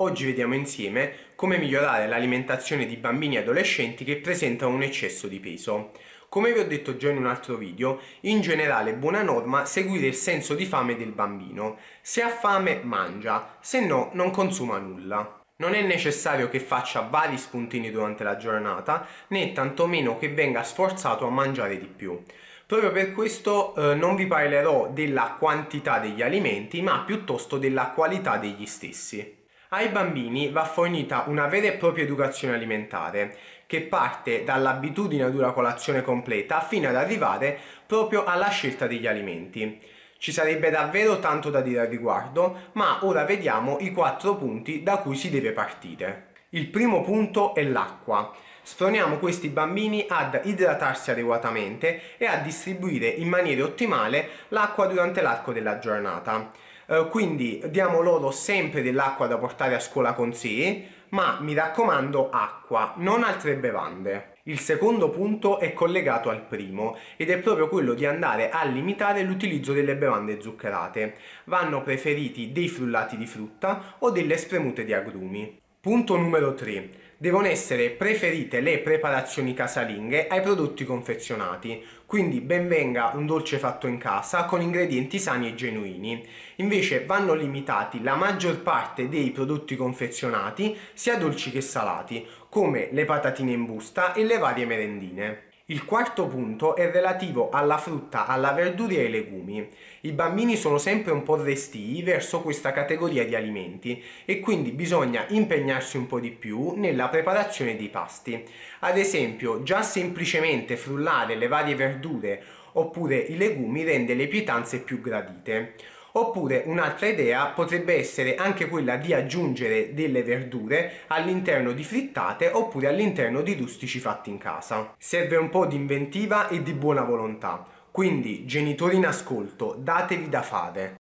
Oggi vediamo insieme come migliorare l'alimentazione di bambini e adolescenti che presentano un eccesso di peso. Come vi ho detto già in un altro video, in generale è buona norma seguire il senso di fame del bambino. Se ha fame mangia, se no non consuma nulla. Non è necessario che faccia vari spuntini durante la giornata, né tantomeno che venga sforzato a mangiare di più. Proprio per questo eh, non vi parlerò della quantità degli alimenti, ma piuttosto della qualità degli stessi. Ai bambini va fornita una vera e propria educazione alimentare che parte dall'abitudine ad una colazione completa fino ad arrivare proprio alla scelta degli alimenti. Ci sarebbe davvero tanto da dire al riguardo, ma ora vediamo i quattro punti da cui si deve partire. Il primo punto è l'acqua. Sproniamo questi bambini ad idratarsi adeguatamente e a distribuire in maniera ottimale l'acqua durante l'arco della giornata. Eh, quindi diamo loro sempre dell'acqua da portare a scuola con sé, ma mi raccomando acqua, non altre bevande. Il secondo punto è collegato al primo ed è proprio quello di andare a limitare l'utilizzo delle bevande zuccherate. Vanno preferiti dei frullati di frutta o delle spremute di agrumi. Punto numero 3. Devono essere preferite le preparazioni casalinghe ai prodotti confezionati, quindi ben venga un dolce fatto in casa con ingredienti sani e genuini. Invece vanno limitati la maggior parte dei prodotti confezionati, sia dolci che salati, come le patatine in busta e le varie merendine. Il quarto punto è relativo alla frutta, alla verdura e ai legumi. I bambini sono sempre un po' restii verso questa categoria di alimenti e quindi bisogna impegnarsi un po' di più nella preparazione dei pasti. Ad esempio, già semplicemente frullare le varie verdure oppure i legumi rende le pietanze più gradite. Oppure un'altra idea potrebbe essere anche quella di aggiungere delle verdure all'interno di frittate oppure all'interno di rustici fatti in casa. Serve un po' di inventiva e di buona volontà. Quindi, genitori in ascolto, datevi da fare.